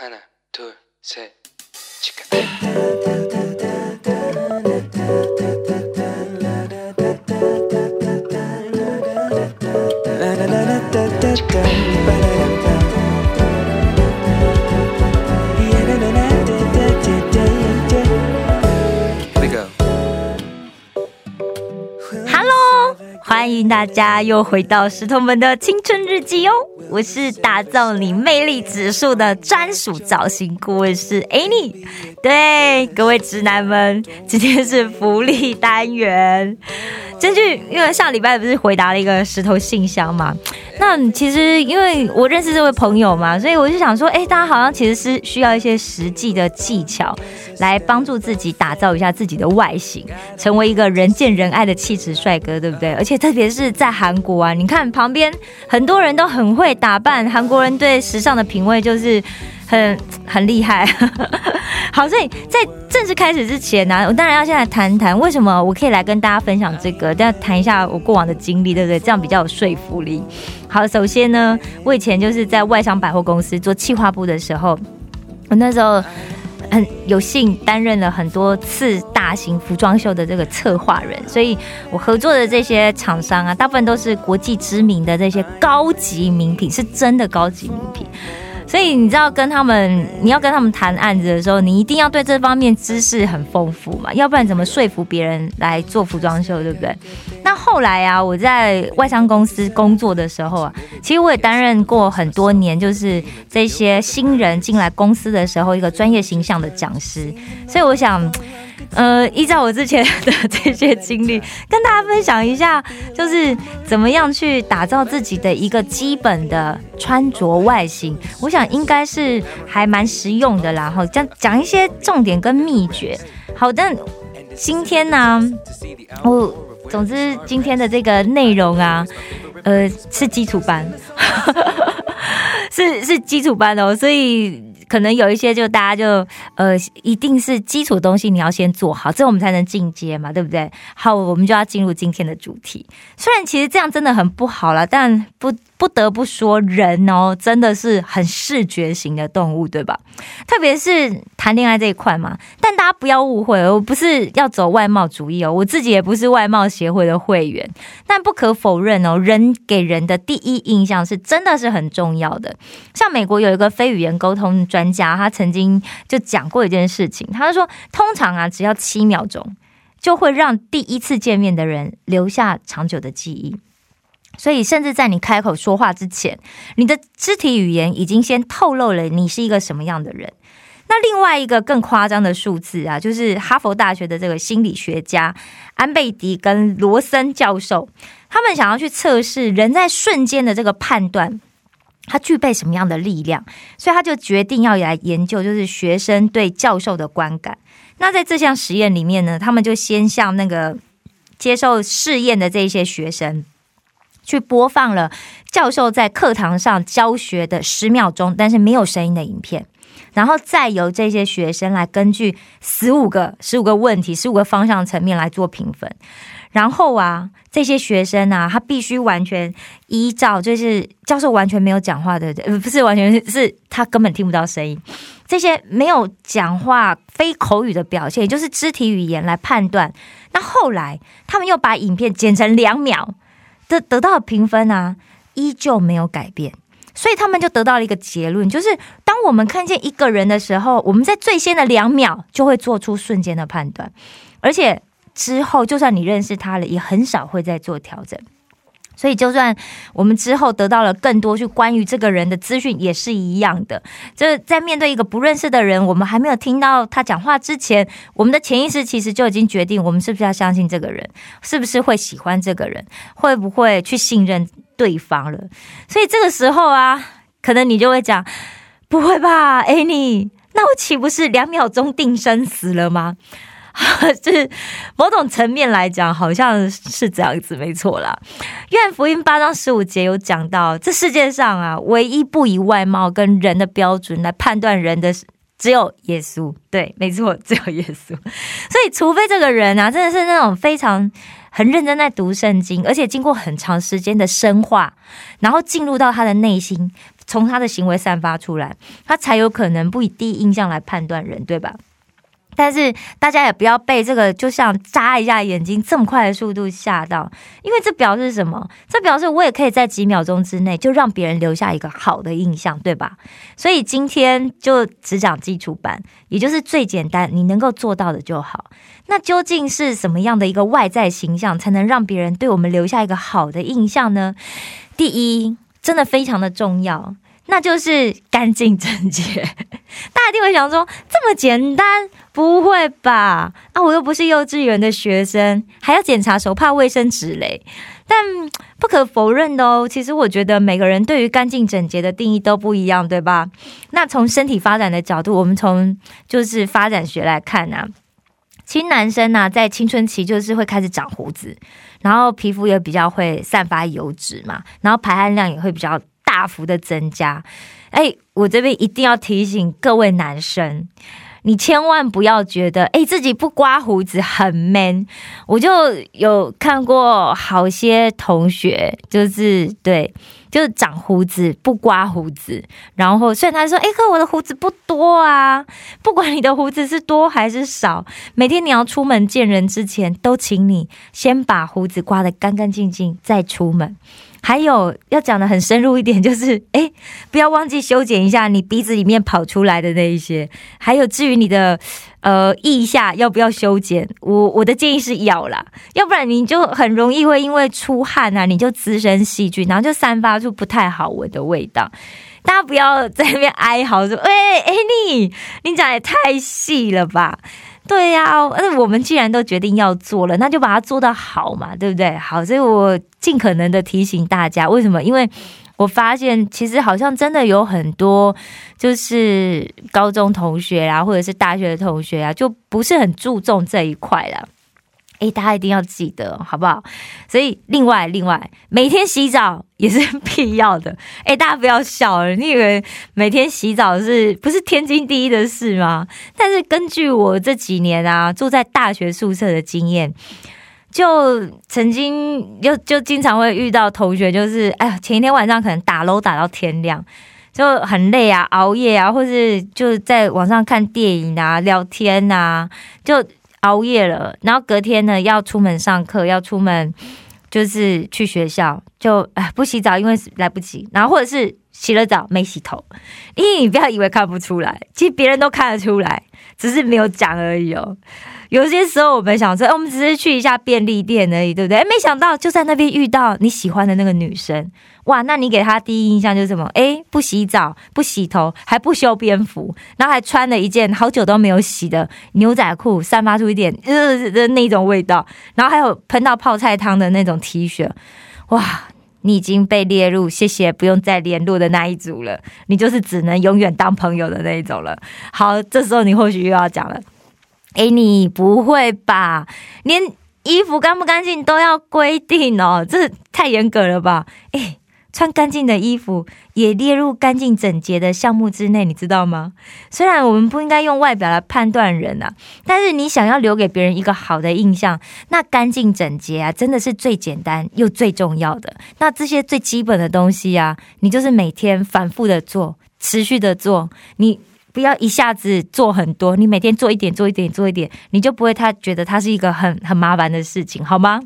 하나, 둘, 셋, 치카. Here 欢迎大家又回到石头们的青春日记哦！我是打造你魅力指数的专属造型顾问师 Annie。对各位直男们，今天是福利单元。根据因为上礼拜不是回答了一个石头信箱嘛，那其实因为我认识这位朋友嘛，所以我就想说，哎，大家好像其实是需要一些实际的技巧，来帮助自己打造一下自己的外形，成为一个人见人爱的气质帅哥，对不对？而且特别是在韩国啊，你看旁边很多人都很会打扮，韩国人对时尚的品味就是很很厉害。好，所以在正式开始之前呢、我当然要先来谈谈为什么我可以来跟大家分享这个，要谈一下我过往的经历，对不对？这样比较有说服力。好，首先呢，我以前就是在外商百货公司做企划部的时候，我那时候很有幸担任了很多次大型服装秀的这个策划人，所以我合作的这些厂商啊，大部分都是国际知名的这些高级名品，是真的高级名品。所以你知道跟他们，你要跟他们谈案子的时候，你一定要对这方面知识很丰富嘛，要不然怎么说服别人来做服装秀，对不对？那后来啊，我在外商公司工作的时候啊，其实我也担任过很多年，就是这些新人进来公司的时候，一个专业形象的讲师。所以我想。呃，依照我之前的这些经历，跟大家分享一下，就是怎么样去打造自己的一个基本的穿着外形。我想应该是还蛮实用的啦。哈，讲讲一些重点跟秘诀。好，但今天呢，我总之今天的这个内容啊，呃，是基础班，是是基础班哦，所以。可能有一些就大家就呃，一定是基础东西你要先做好，这样我们才能进阶嘛，对不对？好，我们就要进入今天的主题。虽然其实这样真的很不好了，但不不得不说，人哦真的是很视觉型的动物，对吧？特别是谈恋爱这一块嘛。但大家不要误会，我不是要走外貌主义哦，我自己也不是外貌协会的会员。但不可否认哦，人给人的第一印象是真的是很重要的。像美国有一个非语言沟通专家他曾经就讲过一件事情，他就说，通常啊，只要七秒钟，就会让第一次见面的人留下长久的记忆。所以，甚至在你开口说话之前，你的肢体语言已经先透露了你是一个什么样的人。那另外一个更夸张的数字啊，就是哈佛大学的这个心理学家安贝迪跟罗森教授，他们想要去测试人在瞬间的这个判断。他具备什么样的力量？所以他就决定要来研究，就是学生对教授的观感。那在这项实验里面呢，他们就先向那个接受试验的这些学生，去播放了教授在课堂上教学的十秒钟，但是没有声音的影片，然后再由这些学生来根据十五个、十五个问题、十五个方向层面来做评分。然后啊，这些学生啊，他必须完全依照，就是教授完全没有讲话的，呃，不是完全是他根本听不到声音，这些没有讲话、非口语的表现，也就是肢体语言来判断。那后来他们又把影片剪成两秒，得得到的评分啊，依旧没有改变。所以他们就得到了一个结论，就是当我们看见一个人的时候，我们在最先的两秒就会做出瞬间的判断，而且。之后，就算你认识他了，也很少会再做调整。所以，就算我们之后得到了更多去关于这个人的资讯，也是一样的。就是在面对一个不认识的人，我们还没有听到他讲话之前，我们的潜意识其实就已经决定，我们是不是要相信这个人，是不是会喜欢这个人，会不会去信任对方了。所以这个时候啊，可能你就会讲：“不会吧，哎，你那我岂不是两秒钟定生死了吗？” 就是某种层面来讲，好像是这样子，没错啦。愿福音八章十五节有讲到，这世界上啊，唯一不以外貌跟人的标准来判断人的，只有耶稣。对，没错，只有耶稣。所以，除非这个人啊，真的是那种非常很认真在读圣经，而且经过很长时间的深化，然后进入到他的内心。从他的行为散发出来，他才有可能不以第一印象来判断人，对吧？但是大家也不要被这个就像眨一下眼睛这么快的速度吓到，因为这表示什么？这表示我也可以在几秒钟之内就让别人留下一个好的印象，对吧？所以今天就只讲基础版，也就是最简单，你能够做到的就好。那究竟是什么样的一个外在形象才能让别人对我们留下一个好的印象呢？第一，真的非常的重要。那就是干净整洁，大家一定会想说这么简单，不会吧？啊，我又不是幼稚园的学生，还要检查手帕、卫生纸嘞。但不可否认的哦，其实我觉得每个人对于干净整洁的定义都不一样，对吧？那从身体发展的角度，我们从就是发展学来看呢，其实男生呢在青春期就是会开始长胡子，然后皮肤也比较会散发油脂嘛，然后排汗量也会比较。大幅的增加，哎，我这边一定要提醒各位男生，你千万不要觉得哎自己不刮胡子很 man。我就有看过好些同学，就是对，就是长胡子不刮胡子，然后虽然他说哎，可我的胡子不多啊，不管你的胡子是多还是少，每天你要出门见人之前，都请你先把胡子刮得干干净净再出门。还有要讲的很深入一点，就是哎，不要忘记修剪一下你鼻子里面跑出来的那一些。还有至于你的呃腋下要不要修剪，我我的建议是要啦，要不然你就很容易会因为出汗啊，你就滋生细菌，然后就散发出不太好闻的味道。大家不要在那边哀嚎说，哎哎你你讲也太细了吧。对呀，那我们既然都决定要做了，那就把它做到好嘛，对不对？好，所以我尽可能的提醒大家，为什么？因为我发现其实好像真的有很多，就是高中同学啊，或者是大学的同学啊，就不是很注重这一块了。哎，大家一定要记得，好不好？所以，另外，另外，每天洗澡也是必要的。哎，大家不要笑了，你以为每天洗澡是不是天经地义的事吗？但是，根据我这几年啊住在大学宿舍的经验，就曾经就就经常会遇到同学，就是哎呀，前一天晚上可能打楼打到天亮，就很累啊，熬夜啊，或是就在网上看电影啊、聊天啊，就。熬夜了，然后隔天呢要出门上课，要出门就是去学校，就哎不洗澡，因为来不及。然后或者是洗了澡没洗头，咦，你不要以为看不出来，其实别人都看得出来，只是没有讲而已哦。有些时候我们想说，我们只是去一下便利店而已，对不对？哎，没想到就在那边遇到你喜欢的那个女生，哇！那你给她第一印象就是什么？哎，不洗澡，不洗头，还不修边幅，然后还穿了一件好久都没有洗的牛仔裤，散发出一点呃的那种味道，然后还有喷到泡菜汤的那种 T 恤，哇！你已经被列入谢谢不用再联络的那一组了，你就是只能永远当朋友的那一种了。好，这时候你或许又要讲了。哎，你不会吧？连衣服干不干净都要规定哦，这太严格了吧？哎，穿干净的衣服也列入干净整洁的项目之内，你知道吗？虽然我们不应该用外表来判断人啊，但是你想要留给别人一个好的印象，那干净整洁啊，真的是最简单又最重要的。那这些最基本的东西啊，你就是每天反复的做，持续的做，你。不要一下子做很多，你每天做一点，做一点，做一点，你就不会他觉得它是一个很很麻烦的事情，好吗？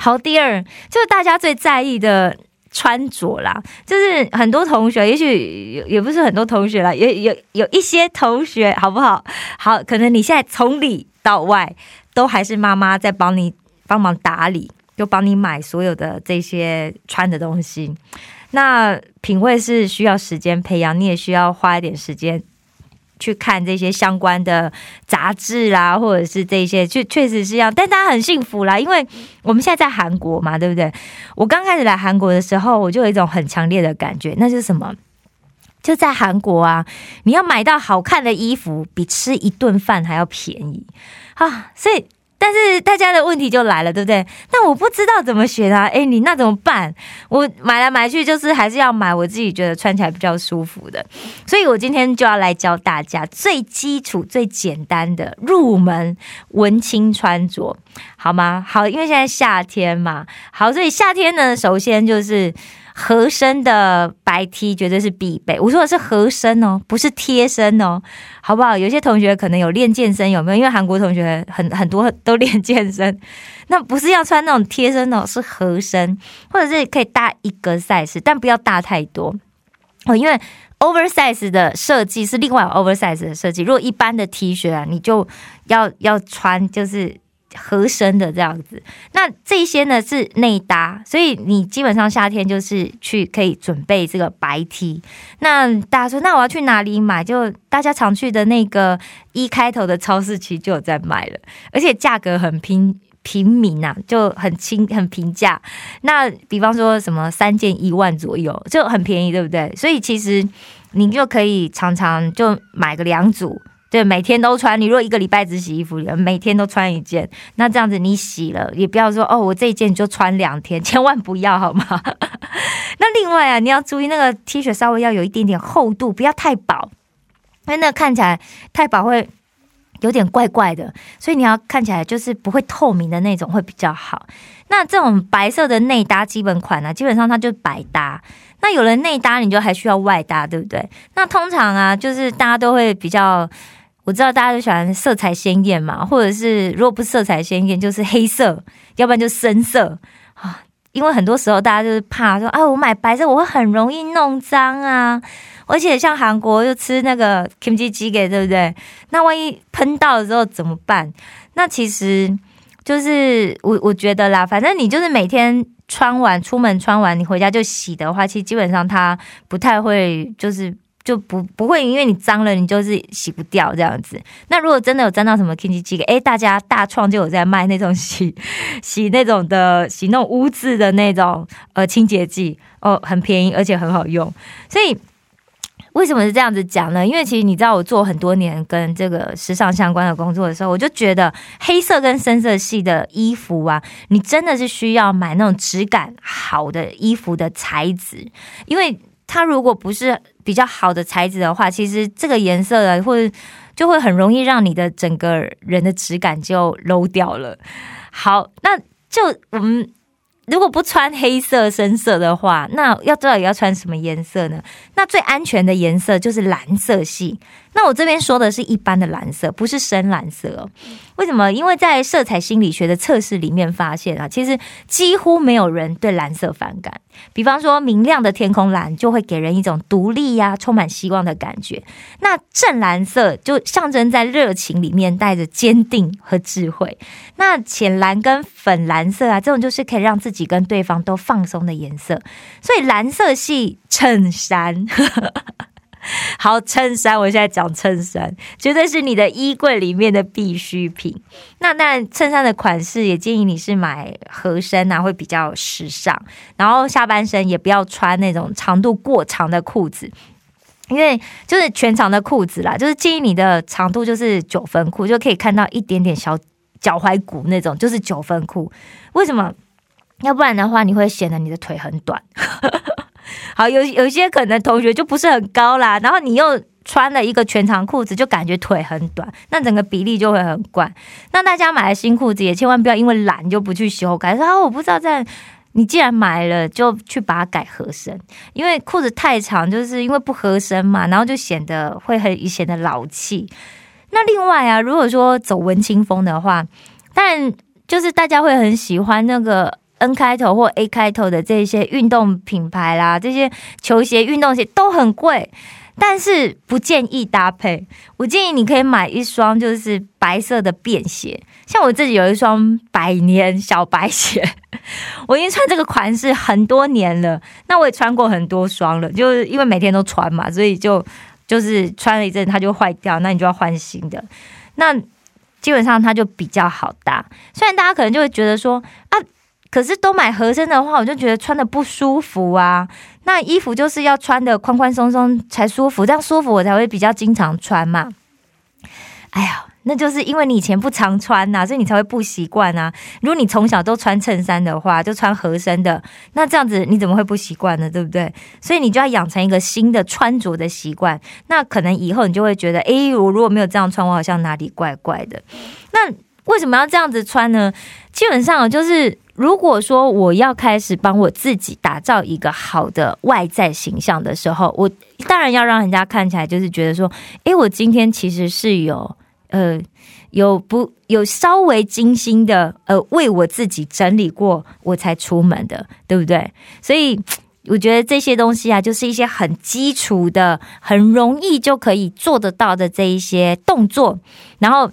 好，第二就是大家最在意的穿着啦，就是很多同学，也许也不是很多同学啦，有有有一些同学，好不好？好，可能你现在从里到外都还是妈妈在帮你帮忙打理，就帮你买所有的这些穿的东西。那品味是需要时间培养，你也需要花一点时间去看这些相关的杂志啦，或者是这些，确确实是要。但大家很幸福啦，因为我们现在在韩国嘛，对不对？我刚开始来韩国的时候，我就有一种很强烈的感觉，那是什么？就在韩国啊，你要买到好看的衣服，比吃一顿饭还要便宜啊，所以。但是大家的问题就来了，对不对？那我不知道怎么选啊！哎，你那怎么办？我买来买去就是还是要买我自己觉得穿起来比较舒服的，所以我今天就要来教大家最基础、最简单的入门文青穿着，好吗？好，因为现在夏天嘛，好，所以夏天呢，首先就是合身的白 T 绝对是必备。我说的是合身哦，不是贴身哦，好不好？有些同学可能有练健身，有没有？因为韩国同学很很多都练健身，那不是要穿那种贴身哦，是合身，或者是可以大一个 size，但不要大太多哦，因为 oversize 的设计是另外 oversize 的设计。如果一般的 T 恤啊，你就要要穿就是。合身的这样子，那这些呢是内搭，所以你基本上夏天就是去可以准备这个白 T。那大家说，那我要去哪里买？就大家常去的那个一开头的超市，其实就有在卖了，而且价格很平平民啊，就很轻很平价。那比方说什么三件一万左右，就很便宜，对不对？所以其实你就可以常常就买个两组。对，每天都穿。你如果一个礼拜只洗衣服，每天都穿一件，那这样子你洗了也不要说哦，我这一件就穿两天，千万不要好吗？那另外啊，你要注意那个 T 恤稍微要有一点点厚度，不要太薄，因为那看起来太薄会有点怪怪的，所以你要看起来就是不会透明的那种会比较好。那这种白色的内搭基本款呢，基本上它就百搭。那有了内搭，你就还需要外搭，对不对？那通常啊，就是大家都会比较。我知道大家都喜欢色彩鲜艳嘛，或者是如果不色彩鲜艳，就是黑色，要不然就深色啊。因为很多时候大家就是怕说，啊，我买白色我会很容易弄脏啊。而且像韩国又吃那个 kimchi jjigae，对不对？那万一喷到的时候怎么办？那其实就是我我觉得啦，反正你就是每天穿完出门穿完，你回家就洗的话，其实基本上它不太会就是。就不不会，因为你脏了，你就是洗不掉这样子。那如果真的有沾到什么 K G G，哎，大家大创就有在卖那种 洗洗那种的洗那种污渍的那种呃清洁剂哦，很便宜而且很好用。所以为什么是这样子讲呢？因为其实你知道，我做很多年跟这个时尚相关的工作的时候，我就觉得黑色跟深色系的衣服啊，你真的是需要买那种质感好的衣服的材质，因为。它如果不是比较好的材质的话，其实这个颜色的，或者就会很容易让你的整个人的质感就 low 掉了。好，那就我们。如果不穿黑色深色的话，那要知道要穿什么颜色呢？那最安全的颜色就是蓝色系。那我这边说的是一般的蓝色，不是深蓝色。为什么？因为在色彩心理学的测试里面发现啊，其实几乎没有人对蓝色反感。比方说，明亮的天空蓝就会给人一种独立呀、充满希望的感觉。那正蓝色就象征在热情里面带着坚定和智慧。那浅蓝跟粉蓝色啊，这种就是可以让自己跟对方都放松的颜色。所以蓝色系衬衫。好，衬衫，我现在讲衬衫，绝对是你的衣柜里面的必需品。那当然，衬衫的款式也建议你是买合身啊，会比较时尚。然后下半身也不要穿那种长度过长的裤子，因为就是全长的裤子啦，就是建议你的长度就是九分裤，就可以看到一点点小脚踝骨那种，就是九分裤。为什么？要不然的话，你会显得你的腿很短。好，有有些可能同学就不是很高啦，然后你又穿了一个全长裤子，就感觉腿很短，那整个比例就会很怪。那大家买了新裤子，也千万不要因为懒就不去修改。说啊，我不知道在你既然买了，就去把它改合身，因为裤子太长，就是因为不合身嘛，然后就显得会很显得老气。那另外啊，如果说走文青风的话，但就是大家会很喜欢那个。N 开头或 A 开头的这些运动品牌啦，这些球鞋、运动鞋都很贵，但是不建议搭配。我建议你可以买一双就是白色的便鞋，像我自己有一双百年小白鞋，我已经穿这个款式很多年了。那我也穿过很多双了，就是因为每天都穿嘛，所以就就是穿了一阵它就坏掉，那你就要换新的。那基本上它就比较好搭。虽然大家可能就会觉得说啊。可是都买合身的话，我就觉得穿的不舒服啊。那衣服就是要穿的宽宽松松才舒服，这样舒服我才会比较经常穿嘛。哎呀，那就是因为你以前不常穿呐，所以你才会不习惯啊。如果你从小都穿衬衫的话，就穿合身的，那这样子你怎么会不习惯呢？对不对？所以你就要养成一个新的穿着的习惯。那可能以后你就会觉得，哎，我如果没有这样穿，我好像哪里怪怪的。那为什么要这样子穿呢？基本上就是，如果说我要开始帮我自己打造一个好的外在形象的时候，我当然要让人家看起来就是觉得说，诶，我今天其实是有呃有不有稍微精心的呃为我自己整理过，我才出门的，对不对？所以。我觉得这些东西啊，就是一些很基础的、很容易就可以做得到的这一些动作，然后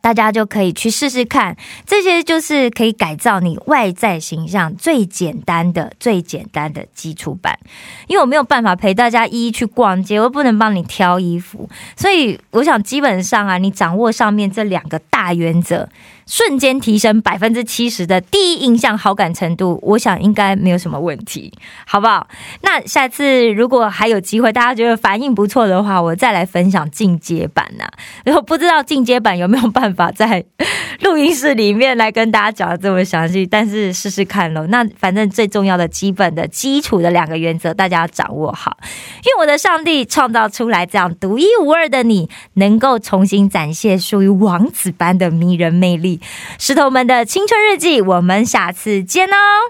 大家就可以去试试看。这些就是可以改造你外在形象最简单的、最简单的基础版。因为我没有办法陪大家一一去逛街，我不能帮你挑衣服，所以我想基本上啊，你掌握上面这两个大原则。瞬间提升百分之七十的第一印象好感程度，我想应该没有什么问题，好不好？那下次如果还有机会，大家觉得反应不错的话，我再来分享进阶版呐、啊。然后不知道进阶版有没有办法在录音室里面来跟大家讲的这么详细，但是试试看喽。那反正最重要的基本的基础的两个原则，大家要掌握好。愿我的上帝创造出来这样独一无二的你，能够重新展现属于王子般的迷人魅力。石头们的青春日记，我们下次见哦。